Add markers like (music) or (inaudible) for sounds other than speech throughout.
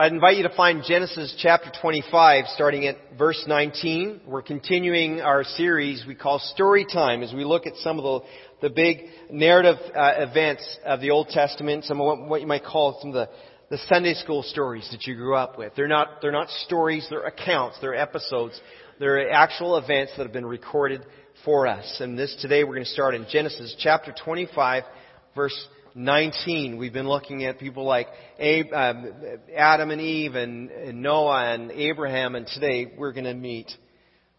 I'd invite you to find Genesis chapter 25, starting at verse 19. We're continuing our series we call Story Time as we look at some of the, the big narrative uh, events of the Old Testament, some of what, what you might call some of the, the Sunday school stories that you grew up with. They're not, they're not stories, they're accounts, they're episodes, they're actual events that have been recorded for us. And this today we're going to start in Genesis chapter 25, verse 19, we've been looking at people like um, Adam and Eve and Noah and Abraham, and today we're going to meet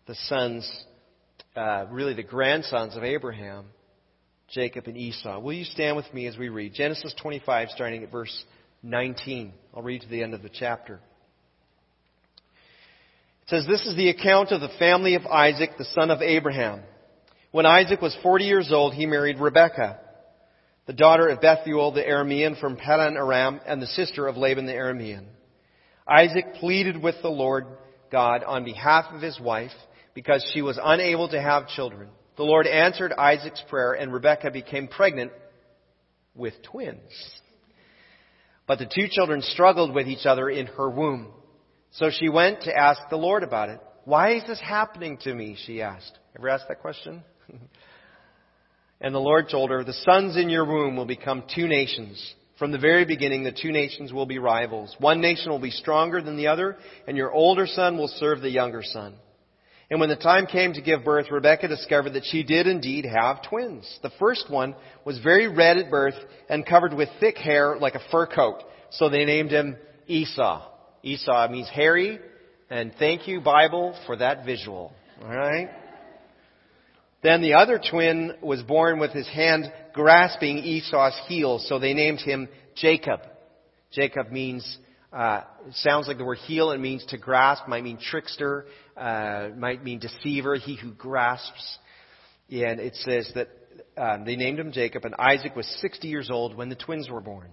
the sons, uh, really the grandsons of Abraham, Jacob and Esau. Will you stand with me as we read Genesis 25, starting at verse 19? I'll read to the end of the chapter. It says, This is the account of the family of Isaac, the son of Abraham. When Isaac was 40 years old, he married Rebekah the daughter of Bethuel the Aramean from Paddan Aram, and the sister of Laban the Aramean. Isaac pleaded with the Lord God on behalf of his wife because she was unable to have children. The Lord answered Isaac's prayer, and Rebekah became pregnant with twins. But the two children struggled with each other in her womb. So she went to ask the Lord about it. Why is this happening to me? She asked. Ever asked that question? (laughs) And the Lord told her, The sons in your womb will become two nations. From the very beginning, the two nations will be rivals. One nation will be stronger than the other, and your older son will serve the younger son. And when the time came to give birth, Rebekah discovered that she did indeed have twins. The first one was very red at birth and covered with thick hair like a fur coat. So they named him Esau. Esau means hairy, and thank you, Bible, for that visual. Alright? Then the other twin was born with his hand grasping Esau's heel, so they named him Jacob. Jacob means, uh, sounds like the word heel. It means to grasp, might mean trickster, uh, might mean deceiver, he who grasps. And it says that um, they named him Jacob, and Isaac was 60 years old when the twins were born.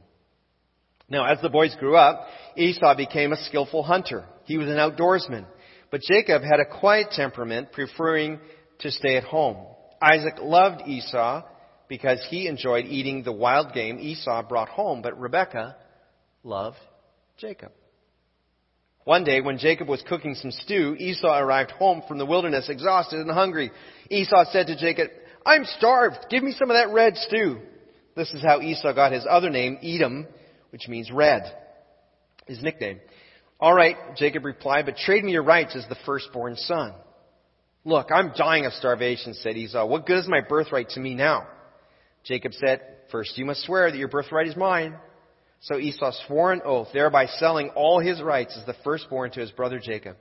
Now, as the boys grew up, Esau became a skillful hunter. He was an outdoorsman. But Jacob had a quiet temperament, preferring to stay at home. Isaac loved Esau because he enjoyed eating the wild game Esau brought home, but Rebekah loved Jacob. One day, when Jacob was cooking some stew, Esau arrived home from the wilderness exhausted and hungry. Esau said to Jacob, I'm starved. Give me some of that red stew. This is how Esau got his other name, Edom, which means red. His nickname. All right, Jacob replied, but trade me your rights as the firstborn son. Look, I'm dying of starvation, said Esau. What good is my birthright to me now? Jacob said, First you must swear that your birthright is mine. So Esau swore an oath, thereby selling all his rights as the firstborn to his brother Jacob.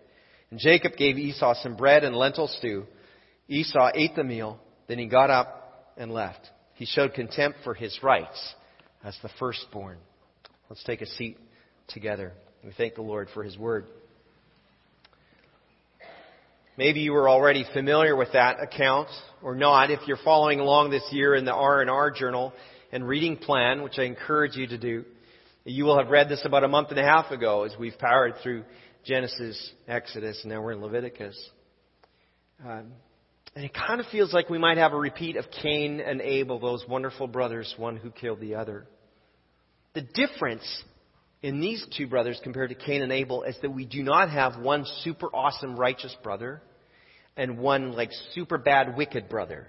And Jacob gave Esau some bread and lentil stew. Esau ate the meal, then he got up and left. He showed contempt for his rights as the firstborn. Let's take a seat together. We thank the Lord for his word. Maybe you were already familiar with that account or not. If you're following along this year in the R&R journal and reading plan, which I encourage you to do, you will have read this about a month and a half ago as we've powered through Genesis, Exodus, and now we're in Leviticus. Um, and it kind of feels like we might have a repeat of Cain and Abel, those wonderful brothers, one who killed the other. The difference in these two brothers compared to Cain and Abel is that we do not have one super awesome righteous brother and one like super bad wicked brother.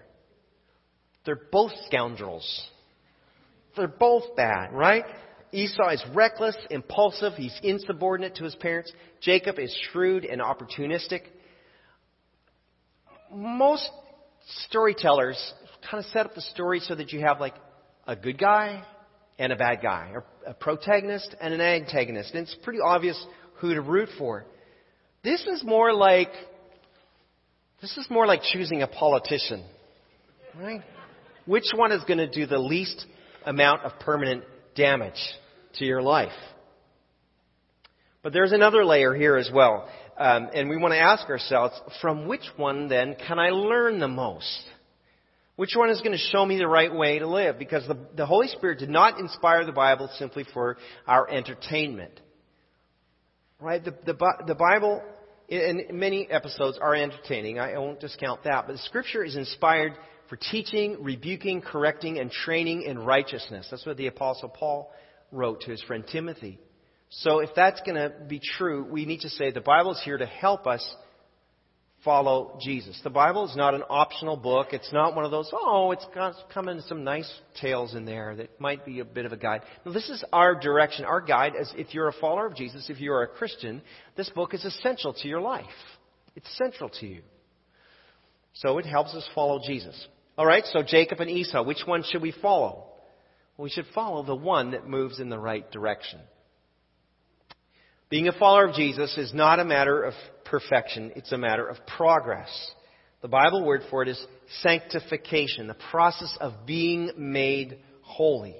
They're both scoundrels. They're both bad, right? Esau is reckless, impulsive, he's insubordinate to his parents. Jacob is shrewd and opportunistic. Most storytellers kind of set up the story so that you have like a good guy and a bad guy, a protagonist and an antagonist. And it's pretty obvious who to root for. This is more like this is more like choosing a politician, right? Which one is going to do the least amount of permanent damage to your life? But there's another layer here as well. Um, and we want to ask ourselves, from which one then can I learn the most? Which one is going to show me the right way to live? Because the, the Holy Spirit did not inspire the Bible simply for our entertainment. Right? The, the, the Bible in many episodes are entertaining. I won't discount that. But the scripture is inspired for teaching, rebuking, correcting, and training in righteousness. That's what the apostle Paul wrote to his friend Timothy. So if that's going to be true, we need to say the Bible is here to help us follow Jesus. The Bible is not an optional book. It's not one of those, oh, it's got some nice tales in there that might be a bit of a guide. No, this is our direction, our guide. As if you're a follower of Jesus, if you are a Christian, this book is essential to your life. It's central to you. So it helps us follow Jesus. All right, so Jacob and Esau, which one should we follow? Well, we should follow the one that moves in the right direction. Being a follower of Jesus is not a matter of perfection, it's a matter of progress. The Bible word for it is sanctification, the process of being made holy.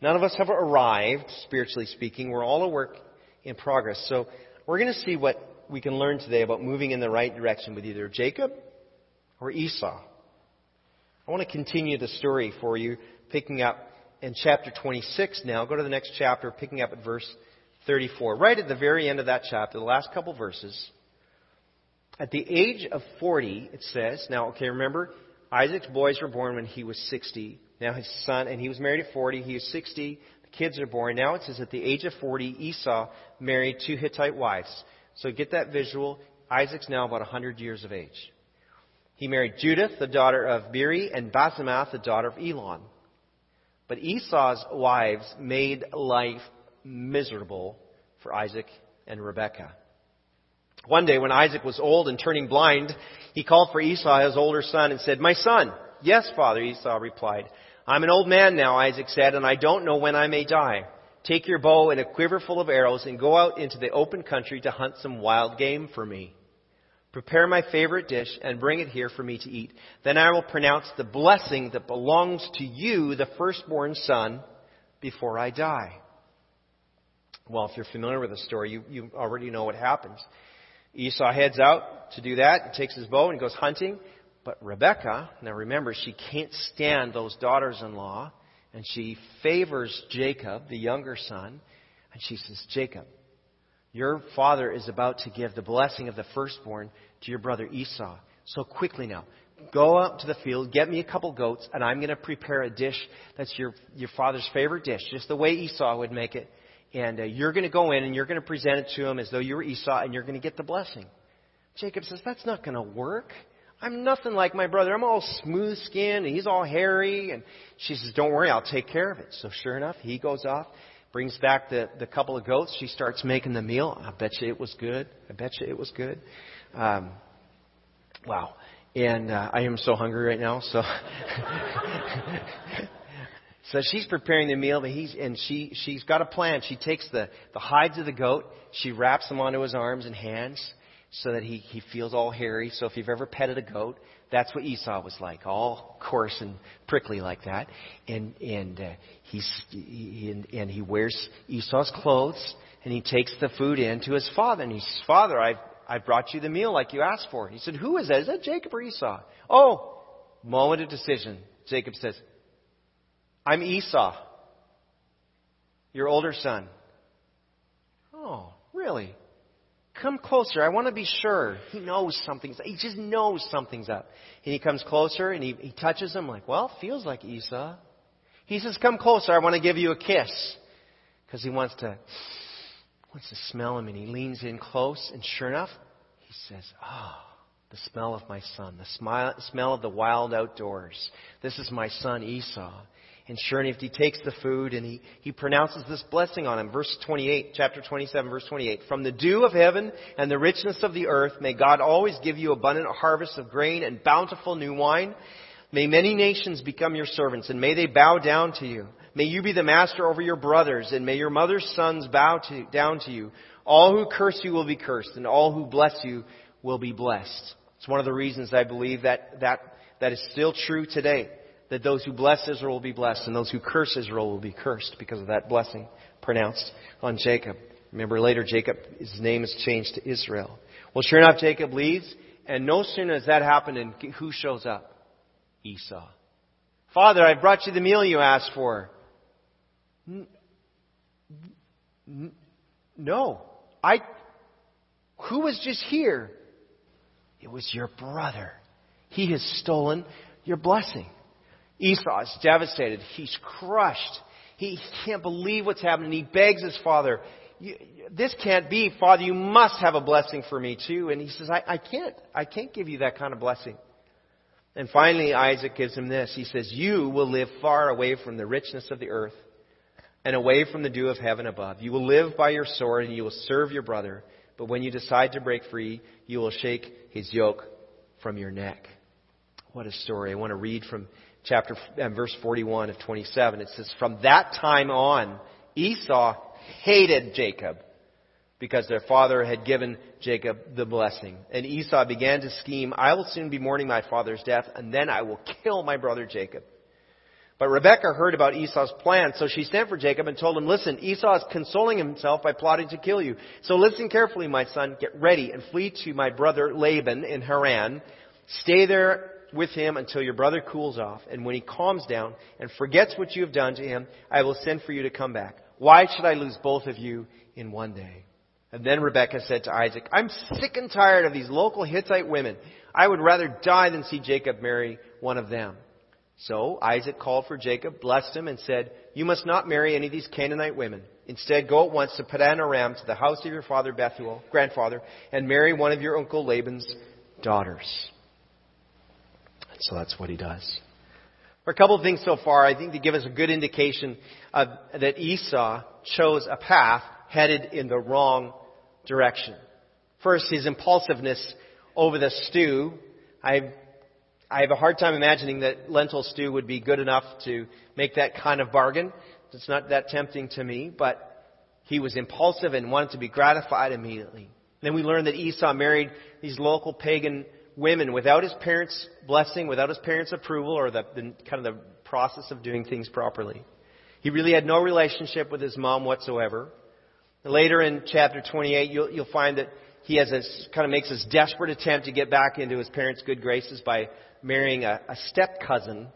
None of us have arrived, spiritually speaking. We're all a work in progress. So we're going to see what we can learn today about moving in the right direction with either Jacob or Esau. I want to continue the story for you, picking up in chapter 26 now. Go to the next chapter, picking up at verse 34. Right at the very end of that chapter, the last couple verses. At the age of 40, it says, now, okay, remember, Isaac's boys were born when he was 60. Now his son, and he was married at 40, he was 60. The kids are born. Now it says at the age of 40, Esau married two Hittite wives. So get that visual. Isaac's now about 100 years of age. He married Judith, the daughter of Beeri, and Basemath, the daughter of Elon. But Esau's wives made life miserable for Isaac and Rebekah. One day when Isaac was old and turning blind, he called for Esau, his older son, and said, My son. Yes, father, Esau replied. I'm an old man now, Isaac said, and I don't know when I may die. Take your bow and a quiver full of arrows and go out into the open country to hunt some wild game for me. Prepare my favorite dish and bring it here for me to eat. Then I will pronounce the blessing that belongs to you, the firstborn son, before I die. Well, if you're familiar with the story, you, you already know what happens. Esau heads out to do that, and takes his bow and goes hunting. But Rebecca, now remember, she can't stand those daughters in law, and she favors Jacob, the younger son, and she says, Jacob, your father is about to give the blessing of the firstborn to your brother Esau. So quickly now, go out to the field, get me a couple goats, and I'm going to prepare a dish that's your, your father's favorite dish, just the way Esau would make it and uh, you're going to go in and you're going to present it to him as though you were Esau and you're going to get the blessing. Jacob says, That's not going to work. I'm nothing like my brother. I'm all smooth skinned and he's all hairy. And she says, Don't worry, I'll take care of it. So sure enough, he goes off, brings back the, the couple of goats. She starts making the meal. I bet you it was good. I bet you it was good. Um, wow. And uh, I am so hungry right now. So (laughs) (laughs) So she's preparing the meal, but he's, and she, she's got a plan. She takes the, the hides of the goat, she wraps them onto his arms and hands so that he, he feels all hairy. So if you've ever petted a goat, that's what Esau was like, all coarse and prickly like that. And, and, uh, he's, he, and, and he wears Esau's clothes and he takes the food in to his father. And he says, Father, I've, I brought you the meal like you asked for. He said, Who is that? Is that Jacob or Esau? Oh, moment of decision. Jacob says, I'm Esau, your older son. Oh, really? Come closer. I want to be sure. He knows something's He just knows something's up. And he comes closer and he, he touches him like, well, feels like Esau. He says, come closer. I want to give you a kiss. Because he wants to, wants to smell him and he leans in close and sure enough, he says, oh, the smell of my son, the smile, smell of the wild outdoors. This is my son Esau. And sure enough, he takes the food and he, he pronounces this blessing on him. Verse 28, chapter 27, verse 28. From the dew of heaven and the richness of the earth, may God always give you abundant harvest of grain and bountiful new wine. May many nations become your servants and may they bow down to you. May you be the master over your brothers and may your mother's sons bow to, down to you. All who curse you will be cursed and all who bless you will be blessed. It's one of the reasons I believe that, that, that is still true today that those who bless Israel will be blessed and those who curse Israel will be cursed because of that blessing pronounced on Jacob. Remember later, Jacob, his name is changed to Israel. Well, sure enough, Jacob leaves, and no sooner has that happened, and who shows up? Esau. Father, I brought you the meal you asked for. No. I, who was just here? It was your brother. He has stolen your blessing. Esau is devastated. He's crushed. He can't believe what's happening. He begs his father, this can't be. Father, you must have a blessing for me too. And he says, I, I can't. I can't give you that kind of blessing. And finally, Isaac gives him this. He says, You will live far away from the richness of the earth and away from the dew of heaven above. You will live by your sword and you will serve your brother. But when you decide to break free, you will shake his yoke from your neck. What a story. I want to read from chapter, uh, verse 41 of 27. It says, From that time on, Esau hated Jacob because their father had given Jacob the blessing. And Esau began to scheme, I will soon be mourning my father's death, and then I will kill my brother Jacob. But Rebekah heard about Esau's plan, so she sent for Jacob and told him, Listen, Esau is consoling himself by plotting to kill you. So listen carefully, my son, get ready and flee to my brother Laban in Haran. Stay there with him until your brother cools off, and when he calms down and forgets what you have done to him, I will send for you to come back. Why should I lose both of you in one day? And then Rebekah said to Isaac, I'm sick and tired of these local Hittite women. I would rather die than see Jacob marry one of them. So Isaac called for Jacob, blessed him, and said, You must not marry any of these Canaanite women. Instead, go at once to Padan Aram, to the house of your father Bethuel, grandfather, and marry one of your uncle Laban's daughters. So that's what he does. For a couple of things so far, I think to give us a good indication of, that Esau chose a path headed in the wrong direction. First, his impulsiveness over the stew. I've I have a hard time imagining that lentil stew would be good enough to make that kind of bargain. It's not that tempting to me, but he was impulsive and wanted to be gratified immediately. Then we learn that Esau married these local pagan women without his parents' blessing, without his parents' approval, or the, the kind of the process of doing things properly. He really had no relationship with his mom whatsoever. Later in chapter 28, you'll, you'll find that he has a, kind of makes this desperate attempt to get back into his parents' good graces by marrying a, a step cousin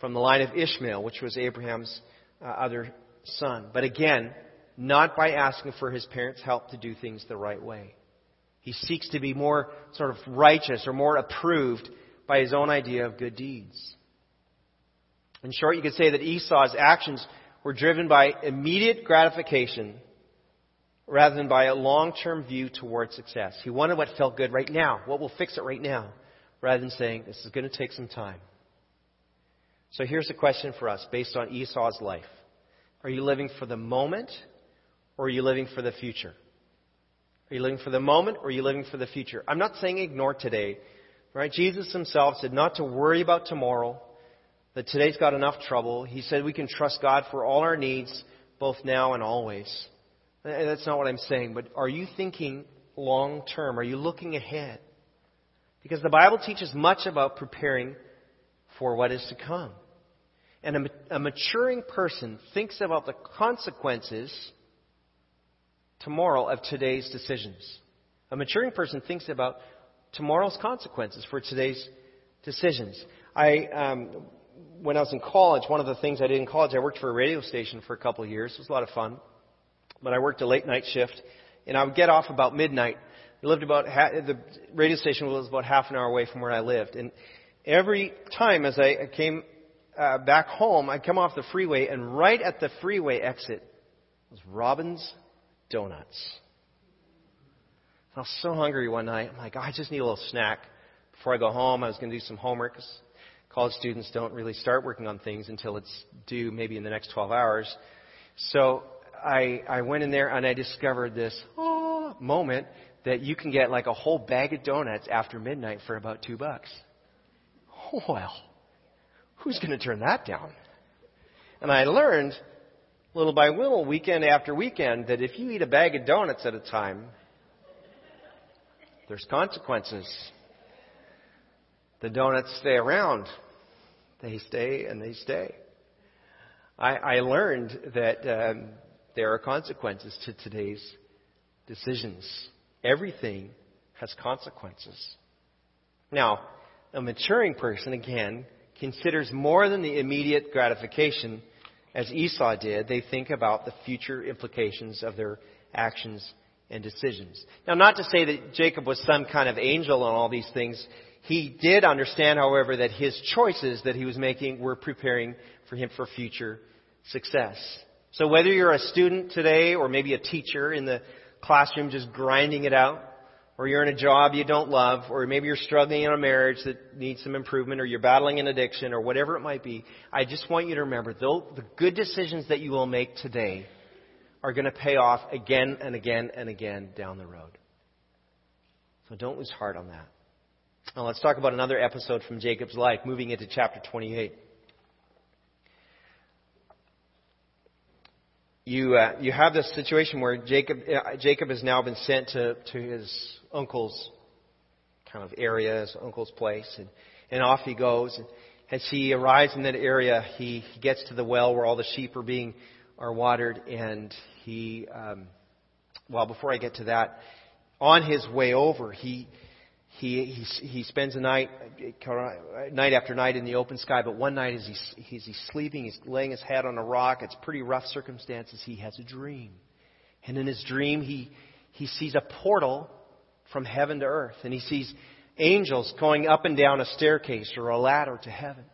from the line of Ishmael, which was Abraham's uh, other son. But again, not by asking for his parents' help to do things the right way. He seeks to be more sort of righteous or more approved by his own idea of good deeds. In short, you could say that Esau's actions were driven by immediate gratification rather than by a long-term view towards success. He wanted what felt good right now, what will fix it right now rather than saying, this is going to take some time. So here's a question for us based on Esau's life. Are you living for the moment or are you living for the future? Are you living for the moment or are you living for the future? I'm not saying ignore today. Right? Jesus himself said not to worry about tomorrow, that today's got enough trouble. He said we can trust God for all our needs, both now and always. And that's not what I'm saying, but are you thinking long term? Are you looking ahead? Because the Bible teaches much about preparing for what is to come. And a, a maturing person thinks about the consequences tomorrow of today's decisions. A maturing person thinks about tomorrow's consequences for today's decisions. I, um, when I was in college, one of the things I did in college, I worked for a radio station for a couple of years. It was a lot of fun. But I worked a late night shift, and I would get off about midnight we lived about the radio station was about half an hour away from where I lived, and every time as I came uh, back home, I'd come off the freeway, and right at the freeway exit was Robin's Donuts. I was so hungry one night. I'm like, oh, I just need a little snack before I go home. I was going to do some homework. College students don't really start working on things until it's due, maybe in the next 12 hours. So I I went in there and I discovered this oh, moment that you can get like a whole bag of donuts after midnight for about two bucks. Well, who's going to turn that down? And I learned little by little, weekend after weekend, that if you eat a bag of donuts at a time, there's consequences. The donuts stay around. They stay and they stay. I, I learned that um, there are consequences to today's decisions. Everything has consequences. Now, a maturing person, again, considers more than the immediate gratification as Esau did. They think about the future implications of their actions and decisions. Now, not to say that Jacob was some kind of angel on all these things. He did understand, however, that his choices that he was making were preparing for him for future success. So whether you're a student today or maybe a teacher in the classroom just grinding it out, or you're in a job you don't love, or maybe you're struggling in a marriage that needs some improvement, or you're battling an addiction, or whatever it might be, I just want you to remember, though the good decisions that you will make today are going to pay off again and again and again down the road. So don't lose heart on that. Now let's talk about another episode from Jacob's life, moving into chapter 28. You, uh, you have this situation where Jacob, uh, Jacob has now been sent to, to his uncle's kind of area, his uncle's place, and, and off he goes. And as he arrives in that area, he, gets to the well where all the sheep are being are watered, and he, um, well, before I get to that, on his way over, he he he, he spends a night night after night in the open sky. But one night, as he's he's, he's sleeping, he's laying his head on a rock. It's pretty rough circumstances. He has a dream, and in his dream, he he sees a portal from heaven to earth, and he sees angels going up and down a staircase or a ladder to heaven.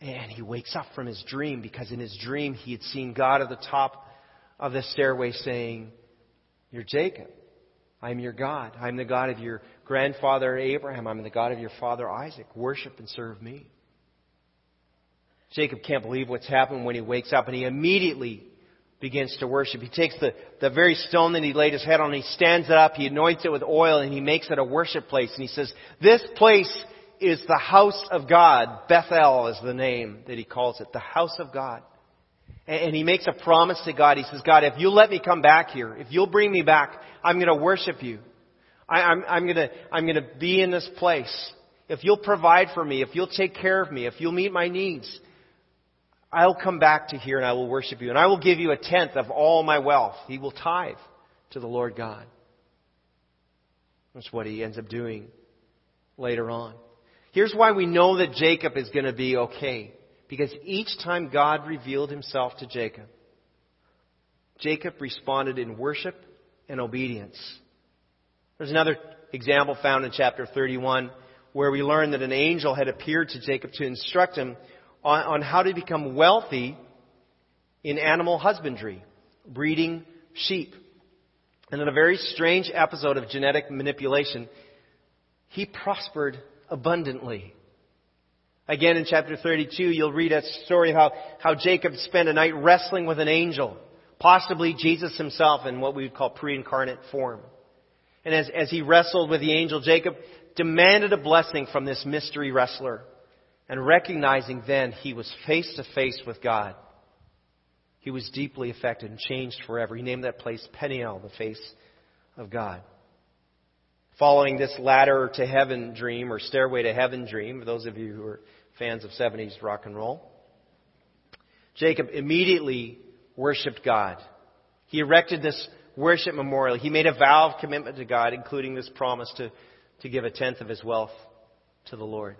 And he wakes up from his dream because in his dream he had seen God at the top of the stairway saying, You're Jacob. I'm your God. I'm the God of your grandfather Abraham. I'm the God of your father Isaac. Worship and serve me. Jacob can't believe what's happened when he wakes up and he immediately begins to worship. He takes the, the very stone that he laid his head on, he stands it up, he anoints it with oil, and he makes it a worship place. And he says, This place is the house of God. Bethel is the name that he calls it, the house of God. And and he makes a promise to God. He says, God, if you'll let me come back here, if you'll bring me back, I'm going to worship you. I, I'm, I'm going to, I'm going to be in this place. If you'll provide for me, if you'll take care of me, if you'll meet my needs, I'll come back to here and I will worship you. And I will give you a tenth of all my wealth. He will tithe to the Lord God. That's what he ends up doing later on. Here's why we know that Jacob is going to be okay. Because each time God revealed himself to Jacob, Jacob responded in worship and obedience. There's another example found in chapter 31 where we learn that an angel had appeared to Jacob to instruct him on, on how to become wealthy in animal husbandry, breeding sheep. And in a very strange episode of genetic manipulation, he prospered abundantly. Again, in chapter 32, you'll read a story of how, how Jacob spent a night wrestling with an angel, possibly Jesus himself in what we would call pre-incarnate form. And as, as he wrestled with the angel, Jacob demanded a blessing from this mystery wrestler. And recognizing then he was face to face with God, he was deeply affected and changed forever. He named that place Peniel, the face of God following this ladder to heaven dream or stairway to heaven dream, for those of you who are fans of 70s rock and roll, Jacob immediately worshiped God. He erected this worship memorial. He made a vow of commitment to God, including this promise to, to give a tenth of his wealth to the Lord.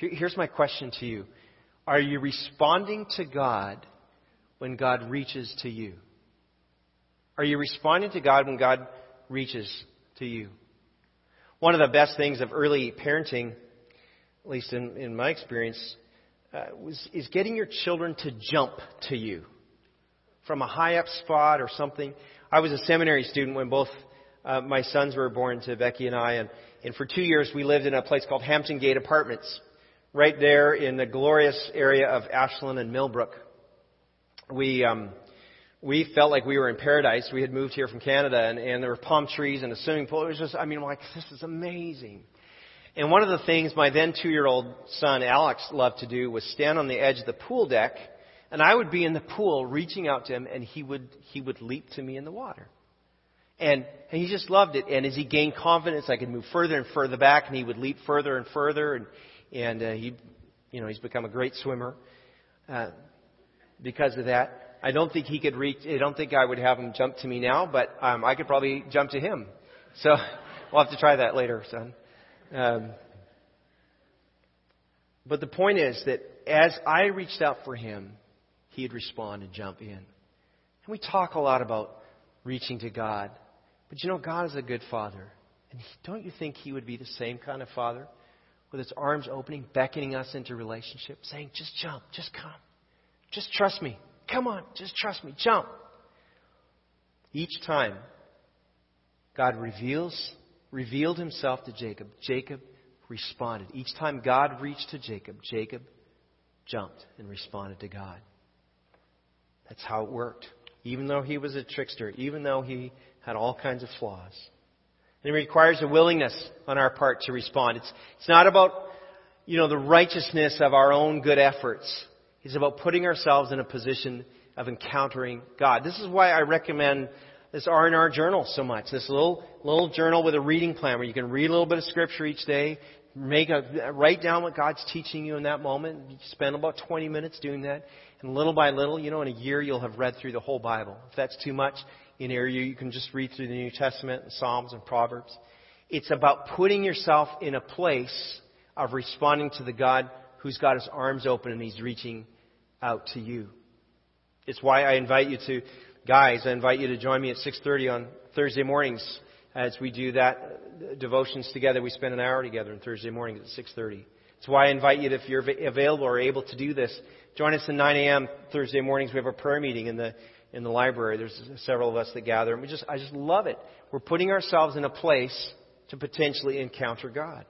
Here's my question to you. Are you responding to God when God reaches to you? Are you responding to God when God reaches to you? One of the best things of early parenting, at least in, in my experience, uh, was, is getting your children to jump to you from a high up spot or something. I was a seminary student when both uh, my sons were born to Becky and I, and, and for two years we lived in a place called Hampton Gate Apartments, right there in the glorious area of Ashland and Millbrook. We um, we felt like we were in paradise. We had moved here from Canada, and, and there were palm trees and a swimming pool. It was just, I mean, like, this is amazing. And one of the things my then two-year-old son Alex loved to do was stand on the edge of the pool deck, and I would be in the pool reaching out to him, and he would he would leap to me in the water. And, and he just loved it. And as he gained confidence, I could move further and further back, and he would leap further and further. And and uh, he, you know, he's become a great swimmer uh, because of that. I don't think he could reach. I don't think I would have him jump to me now, but um, I could probably jump to him. So (laughs) we'll have to try that later, son. Um, but the point is that as I reached out for him, he'd respond and jump in. And we talk a lot about reaching to God, but you know, God is a good father. And don't you think he would be the same kind of father? With its arms opening, beckoning us into relationship, saying, just jump, just come. Just trust me. come on, just trust me, jump. Each time, God reveals, revealed himself to Jacob. Jacob responded. Each time God reached to Jacob, Jacob jumped and responded to God. That's how it worked. Even though he was a trickster, even though he had all kinds of flaws. It requires a willingness on our part to respond. It's, it's not about, you know, the righteousness of our own good efforts. It's about putting ourselves in a position of encountering God. This is why I recommend this R&R journal so much. This little, little journal with a reading plan where you can read a little bit of scripture each day, make a, write down what God's teaching you in that moment. You spend about 20 minutes doing that. And little by little, you know, in a year you'll have read through the whole Bible. If that's too much in a year, you can just read through the New Testament and Psalms and Proverbs. It's about putting yourself in a place of responding to the God who's got his arms open and he's reaching out to you. It's why I invite you to, guys, I invite you to join me at 6.30 on Thursday mornings as we do that uh, devotions together. We spend an hour together on Thursday mornings at 6.30. It's why I invite you, if you're available or able to do this, join us at 9 a.m. Thursday mornings. We have a prayer meeting in the in the library. There's several of us that gather, and we just I just love it. We're putting ourselves in a place to potentially encounter God.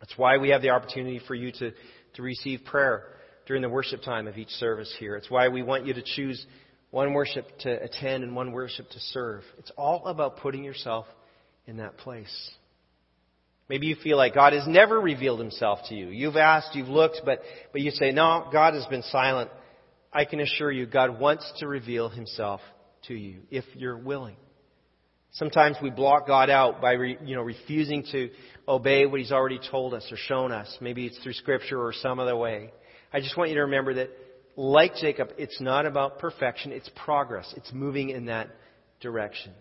That's why we have the opportunity for you to, to receive prayer during the worship time of each service here. It's why we want you to choose one worship to attend and one worship to serve. It's all about putting yourself in that place. Maybe you feel like God has never revealed himself to you. You've asked, you've looked, but, but you say, no, God has been silent. I can assure you, God wants to reveal himself to you if you're willing. Sometimes we block God out by, re, you know, refusing to obey what He's already told us or shown us. Maybe it's through Scripture or some other way. I just want you to remember that, like Jacob, it's not about perfection, it's progress. It's moving in that direction.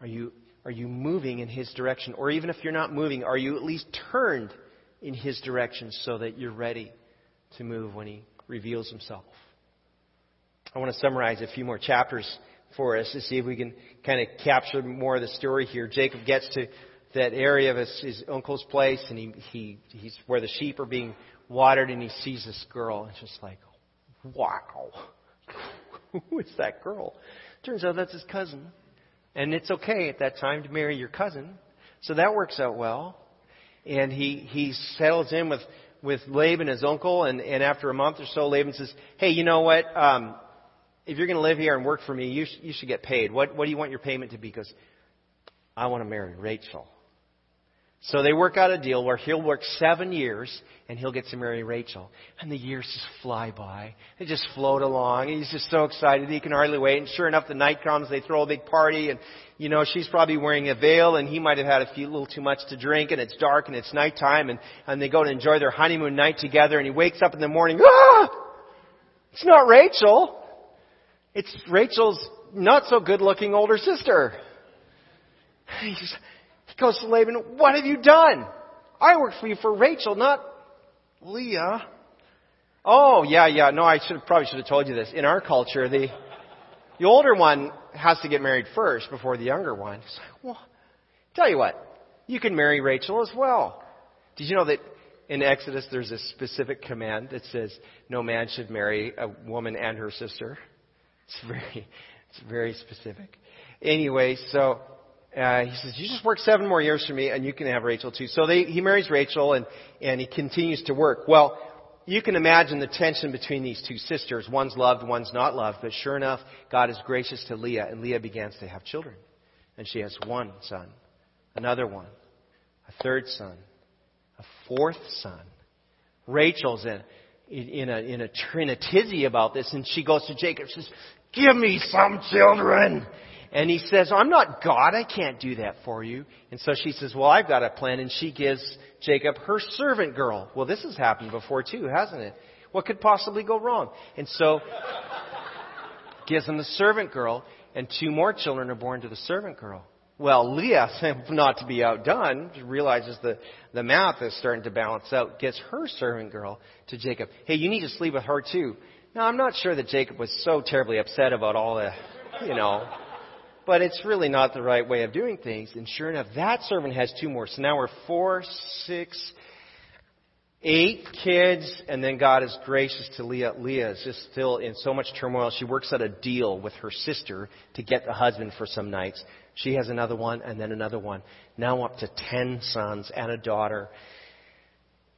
Are you are you moving in His direction? Or even if you're not moving, are you at least turned in His direction so that you're ready to move when He reveals Himself? I want to summarize a few more chapters for us to see if we can kind of capture more of the story here. Jacob gets to that area of his, his uncle's place, and he, he he's where the sheep are being watered, and he sees this girl, and just like, wow, (laughs) who is that girl? Turns out that's his cousin. And it's okay at that time to marry your cousin. So that works out well. And he, he settles in with, with Laban, his uncle, and, and after a month or so, Laban says, hey, you know what? Um, if you're going to live here and work for me, you, sh- you should get paid. What, what do you want your payment to be? Because I want to marry Rachel. So they work out a deal where he'll work seven years and he'll get to marry Rachel. And the years just fly by. They just float along. and He's just so excited he can hardly wait. And sure enough, the night comes, they throw a big party and, you know, she's probably wearing a veil and he might have had a few little too much to drink and it's dark and it's nighttime and, and they go to enjoy their honeymoon night together and he wakes up in the morning, ah! It's not Rachel. It's Rachel's not so good looking older sister. He just, goes to Laban, What have you done? I work for you for Rachel, not Leah. Oh, yeah, yeah. No, I should have, probably should have told you this. In our culture, the the older one has to get married first before the younger one. It's like, well, tell you what, you can marry Rachel as well. Did you know that in Exodus there's a specific command that says no man should marry a woman and her sister? It's very, it's very specific. Anyway, so uh, he says, "You just work seven more years for me, and you can have Rachel too." So they, he marries Rachel, and and he continues to work. Well, you can imagine the tension between these two sisters. One's loved, one's not loved. But sure enough, God is gracious to Leah, and Leah begins to have children, and she has one son, another one, a third son, a fourth son. Rachel's in in a, in a, in about this, and she goes to Jacob. She says, "Give me some children." And he says, I'm not God. I can't do that for you. And so she says, Well, I've got a plan. And she gives Jacob her servant girl. Well, this has happened before too, hasn't it? What could possibly go wrong? And so (laughs) gives him the servant girl, and two more children are born to the servant girl. Well, Leah, (laughs) not to be outdone, realizes the, the math is starting to balance out, gets her servant girl to Jacob. Hey, you need to sleep with her too. Now, I'm not sure that Jacob was so terribly upset about all the, you know, but it's really not the right way of doing things. And sure enough, that servant has two more. So now we're four, six, Eight kids, and then God is gracious to Leah. Leah is just still in so much turmoil. She works out a deal with her sister to get the husband for some nights. She has another one, and then another one. Now up to ten sons and a daughter.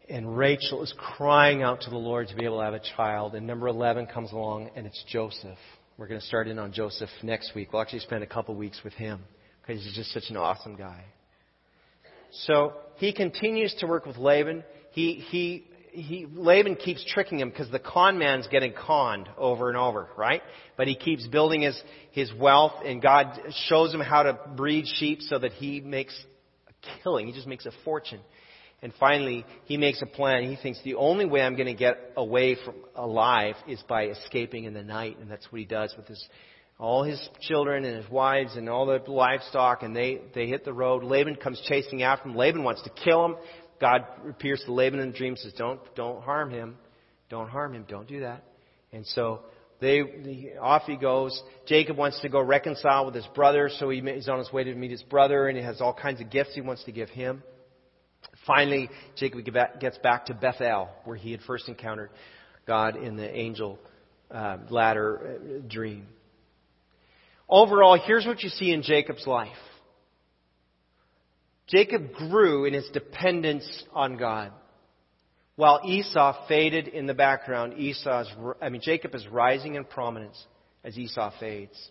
And Rachel is crying out to the Lord to be able to have a child. And number 11 comes along, and it's Joseph. We're going to start in on Joseph next week. We'll actually spend a couple weeks with him because he's just such an awesome guy. So he continues to work with Laban. He, he, he, Laban keeps tricking him because the con man's getting conned over and over, right? But he keeps building his, his wealth and God shows him how to breed sheep so that he makes a killing. He just makes a fortune. And finally, he makes a plan. He thinks the only way I'm going to get away from alive is by escaping in the night, and that's what he does with his all his children and his wives and all the livestock, and they they hit the road. Laban comes chasing after him. Laban wants to kill him. God appears to Laban in a dream, says, "Don't don't harm him, don't harm him, don't do that." And so they off he goes. Jacob wants to go reconcile with his brother, so he, he's on his way to meet his brother, and he has all kinds of gifts he wants to give him. Finally, Jacob gets back to Bethel, where he had first encountered God in the angel uh, ladder uh, dream. Overall, here's what you see in Jacob's life. Jacob grew in his dependence on God. While Esau faded in the background, Esau's, I mean, Jacob is rising in prominence as Esau fades.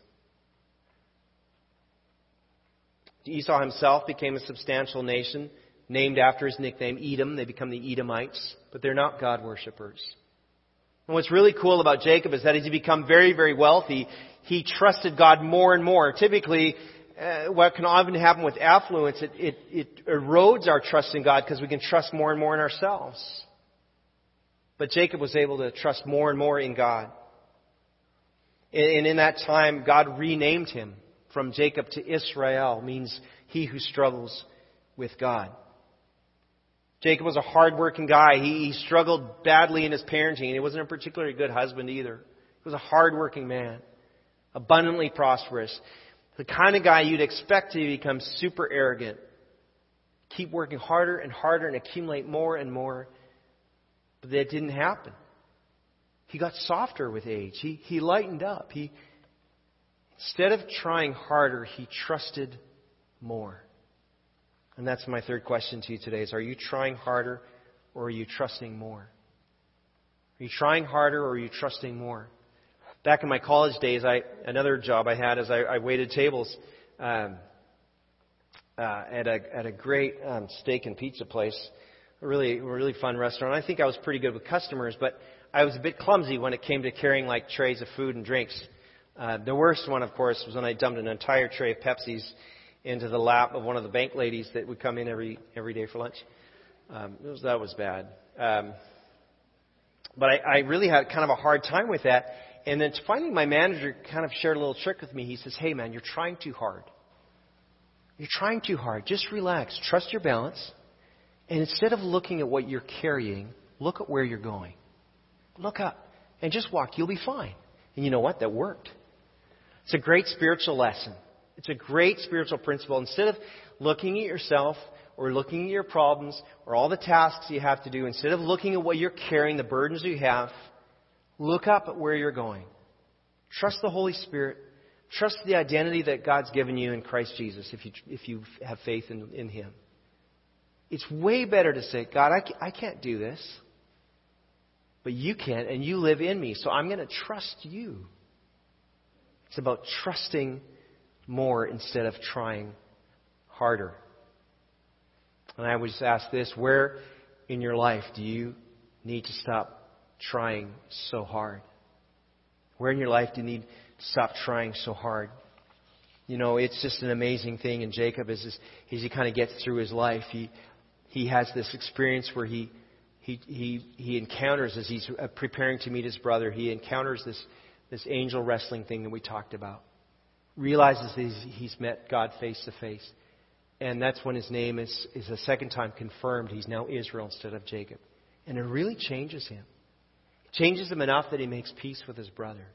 Esau himself became a substantial nation named after his nickname, Edom. They become the Edomites, but they're not God worshippers. And what's really cool about Jacob is that as he become very, very wealthy, he trusted God more and more. Typically, uh, what can often happen with affluence, it, it, it erodes our trust in God because we can trust more and more in ourselves. But Jacob was able to trust more and more in God. And in that time, God renamed him from Jacob to Israel, means he who struggles with God. Jacob was a hardworking guy. He, he struggled badly in his parenting, and he wasn't a particularly good husband either. He was a hardworking man, abundantly prosperous. The kind of guy you'd expect to become super arrogant. Keep working harder and harder and accumulate more and more. But that didn't happen. He got softer with age. He, he lightened up. He, instead of trying harder, he trusted more. And that's my third question to you today is are you trying harder or are you trusting more? Are you trying harder or are you trusting more? Back in my college days, I, another job I had is I, I waited tables um, uh, at, a, at a great um, steak and pizza place, a really, really fun restaurant. I think I was pretty good with customers, but I was a bit clumsy when it came to carrying like trays of food and drinks. Uh, the worst one, of course, was when I dumped an entire tray of Pepsis into the lap of one of the bank ladies that would come in every every day for lunch. Um, was, that was bad. Um, but I, I really had kind of a hard time with that. And then finally, my manager kind of shared a little trick with me. He says, "Hey, man, you're trying too hard. You're trying too hard. Just relax. Trust your balance. And instead of looking at what you're carrying, look at where you're going. Look up and just walk. You'll be fine." And you know what? That worked. It's a great spiritual lesson. It's a great spiritual principle. Instead of looking at yourself or looking at your problems or all the tasks you have to do, instead of looking at what you're carrying, the burdens you have, look up at where you're going. Trust the Holy Spirit. Trust the identity that God's given you in Christ Jesus if you, if you have faith in, in Him. It's way better to say, God, I, I can't do this. But you can, and you live in me, so I'm going to trust you. It's about trusting more instead of trying harder. And I would ask this where in your life do you need to stop trying so hard? Where in your life do you need to stop trying so hard? You know, it's just an amazing thing. And Jacob, as, as he kind of gets through his life, he, he has this experience where he, he, he, he encounters, as he's uh, preparing to meet his brother, he encounters this, this angel wrestling thing that we talked about realizes he's, he's met God face to face. And that's when his name is, is a second time confirmed. He's now Israel instead of Jacob. And it really changes him. It changes him enough that he makes peace with his brother.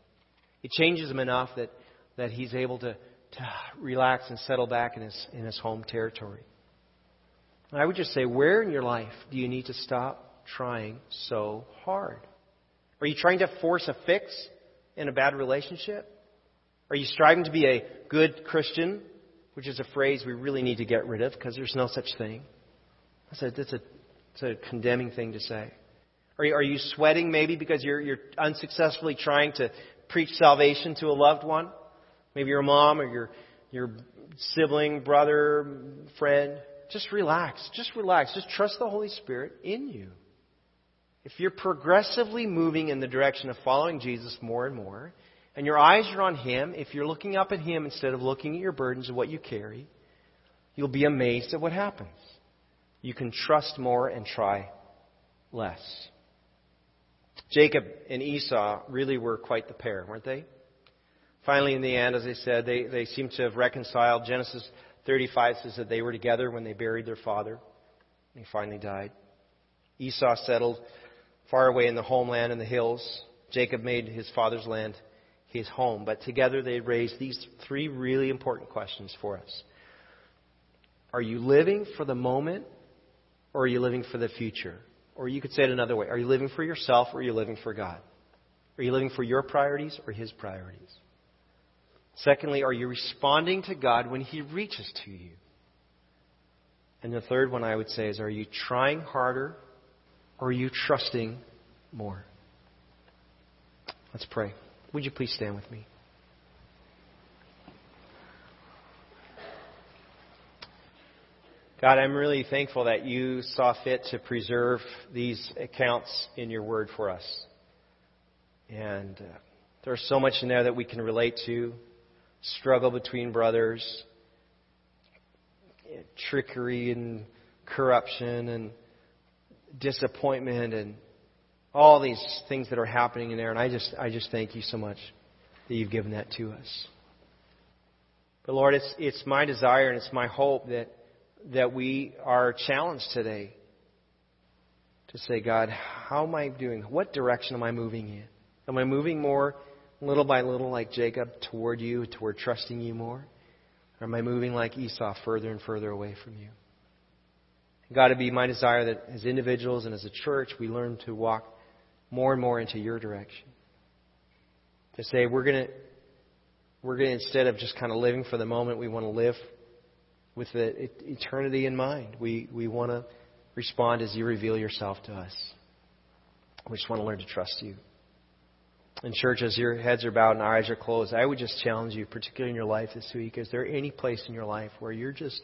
It changes him enough that, that he's able to, to relax and settle back in his, in his home territory. And I would just say, where in your life do you need to stop trying so hard? Are you trying to force a fix in a bad relationship? Are you striving to be a good Christian, which is a phrase we really need to get rid of because there's no such thing? That's a, that's a, that's a condemning thing to say. Are you, are you sweating maybe because you're, you're unsuccessfully trying to preach salvation to a loved one? Maybe your mom or your, your sibling, brother, friend. Just relax. Just relax. Just trust the Holy Spirit in you. If you're progressively moving in the direction of following Jesus more and more, and your eyes are on Him, if you're looking up at Him instead of looking at your burdens and what you carry, you'll be amazed at what happens. You can trust more and try less. Jacob and Esau really were quite the pair, weren't they? Finally, in the end, as I said, they, they seem to have reconciled. Genesis 35 says that they were together when they buried their father. He finally died. Esau settled far away in the homeland in the hills. Jacob made his father's land his home. But together they raised these three really important questions for us. Are you living for the moment or are you living for the future? Or you could say it another way. Are you living for yourself or are you living for God? Are you living for your priorities or His priorities? Secondly, are you responding to God when He reaches to you? And the third one I would say is, are you trying harder or are you trusting more? Let's pray. Would you please stand with me? God, I'm really thankful that you saw fit to preserve these accounts in your word for us. And uh, there's so much in there that we can relate to struggle between brothers, trickery and corruption and disappointment and all these things that are happening in there. And I just, I just thank you so much that you've given that to us. But Lord, it's, it's my desire and it's my hope that that we are challenged today to say, God, how am I doing? What direction am I moving in? Am I moving more little by little like Jacob toward you, toward trusting you more? Or am I moving like Esau further and further away from you? God, to be my desire that as individuals and as a church, we learn to walk more and more into your direction. To say we're going to, we're to, instead of just kind of living for the moment, we want to live with the eternity in mind. We, we want to respond as you reveal yourself to us. We just want to learn to trust you. In church, as your heads are bowed and our eyes are closed, I would just challenge you, particularly in your life this week, is there any place in your life where you're just,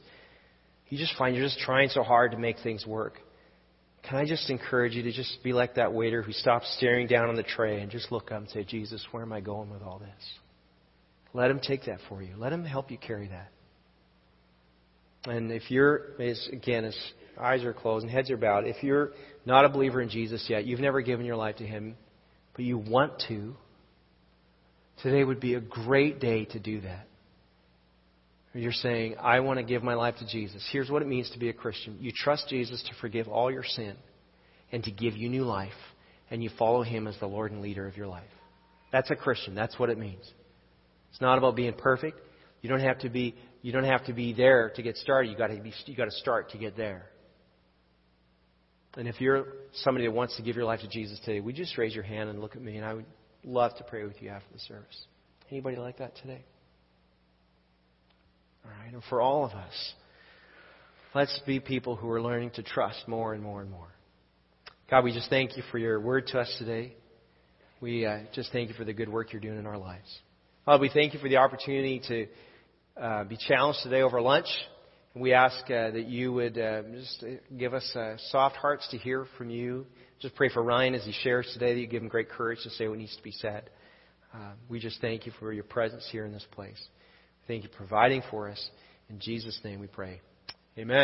you just find you're just trying so hard to make things work? Can I just encourage you to just be like that waiter who stops staring down on the tray and just look up and say, Jesus, where am I going with all this? Let him take that for you. Let him help you carry that. And if you're, again, as eyes are closed and heads are bowed, if you're not a believer in Jesus yet, you've never given your life to Him, but you want to, today would be a great day to do that. You're saying, I want to give my life to Jesus. Here's what it means to be a Christian. You trust Jesus to forgive all your sin and to give you new life, and you follow Him as the Lord and leader of your life. That's a Christian. That's what it means. It's not about being perfect. You don't have to be you don't have to be there to get started. You got to be, you got to start to get there. And if you're somebody that wants to give your life to Jesus today, would you just raise your hand and look at me? And I would love to pray with you after the service. Anybody like that today? All right. And for all of us, let's be people who are learning to trust more and more and more. God, we just thank you for your word to us today. We uh, just thank you for the good work you're doing in our lives. God, we thank you for the opportunity to uh, be challenged today over lunch. We ask uh, that you would uh, just give us uh, soft hearts to hear from you. Just pray for Ryan as he shares today that you give him great courage to say what needs to be said. Uh, we just thank you for your presence here in this place. Thank you for providing for us. In Jesus' name we pray. Amen.